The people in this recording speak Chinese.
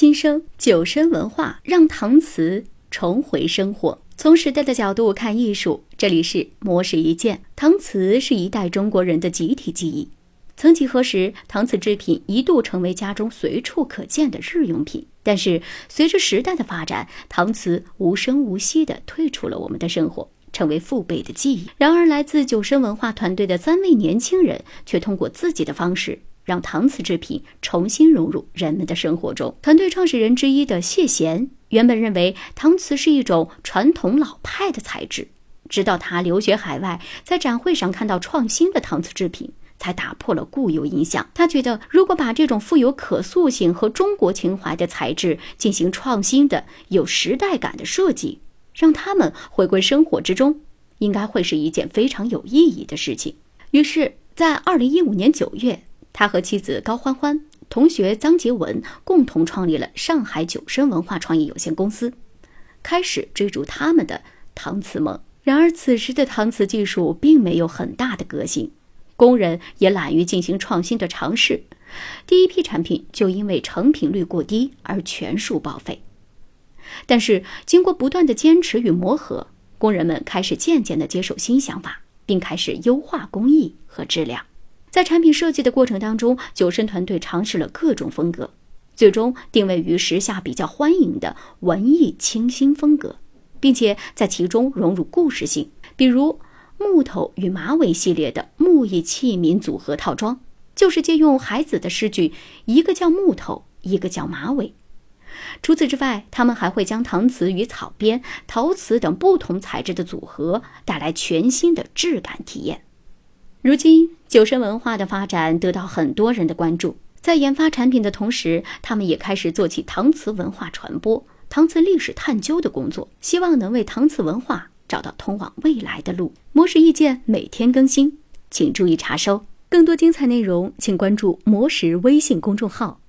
新生酒身文化让搪瓷重回生活。从时代的角度看艺术，这里是魔石一件。搪瓷是一代中国人的集体记忆。曾几何时，搪瓷制品一度成为家中随处可见的日用品。但是，随着时代的发展，搪瓷无声无息地退出了我们的生活，成为父辈的记忆。然而，来自酒身文化团队的三位年轻人却通过自己的方式。让搪瓷制品重新融入人们的生活中。团队创始人之一的谢贤原本认为搪瓷是一种传统老派的材质，直到他留学海外，在展会上看到创新的搪瓷制品，才打破了固有印象。他觉得，如果把这种富有可塑性和中国情怀的材质进行创新的、有时代感的设计，让他们回归生活之中，应该会是一件非常有意义的事情。于是，在二零一五年九月。他和妻子高欢欢、同学张杰文共同创立了上海酒身文化创意有限公司，开始追逐他们的搪瓷梦。然而，此时的搪瓷技术并没有很大的革新，工人也懒于进行创新的尝试，第一批产品就因为成品率过低而全数报废。但是，经过不断的坚持与磨合，工人们开始渐渐地接受新想法，并开始优化工艺和质量。在产品设计的过程当中，酒身团队尝试了各种风格，最终定位于时下比较欢迎的文艺清新风格，并且在其中融入故事性，比如木头与马尾系列的木艺器皿组合套装，就是借用孩子的诗句，一个叫木头，一个叫马尾。除此之外，他们还会将搪瓷与草编、陶瓷等不同材质的组合，带来全新的质感体验。如今，酒神文化的发展得到很多人的关注。在研发产品的同时，他们也开始做起搪瓷文化传播、搪瓷历史探究的工作，希望能为搪瓷文化找到通往未来的路。魔石意见每天更新，请注意查收。更多精彩内容，请关注魔石微信公众号。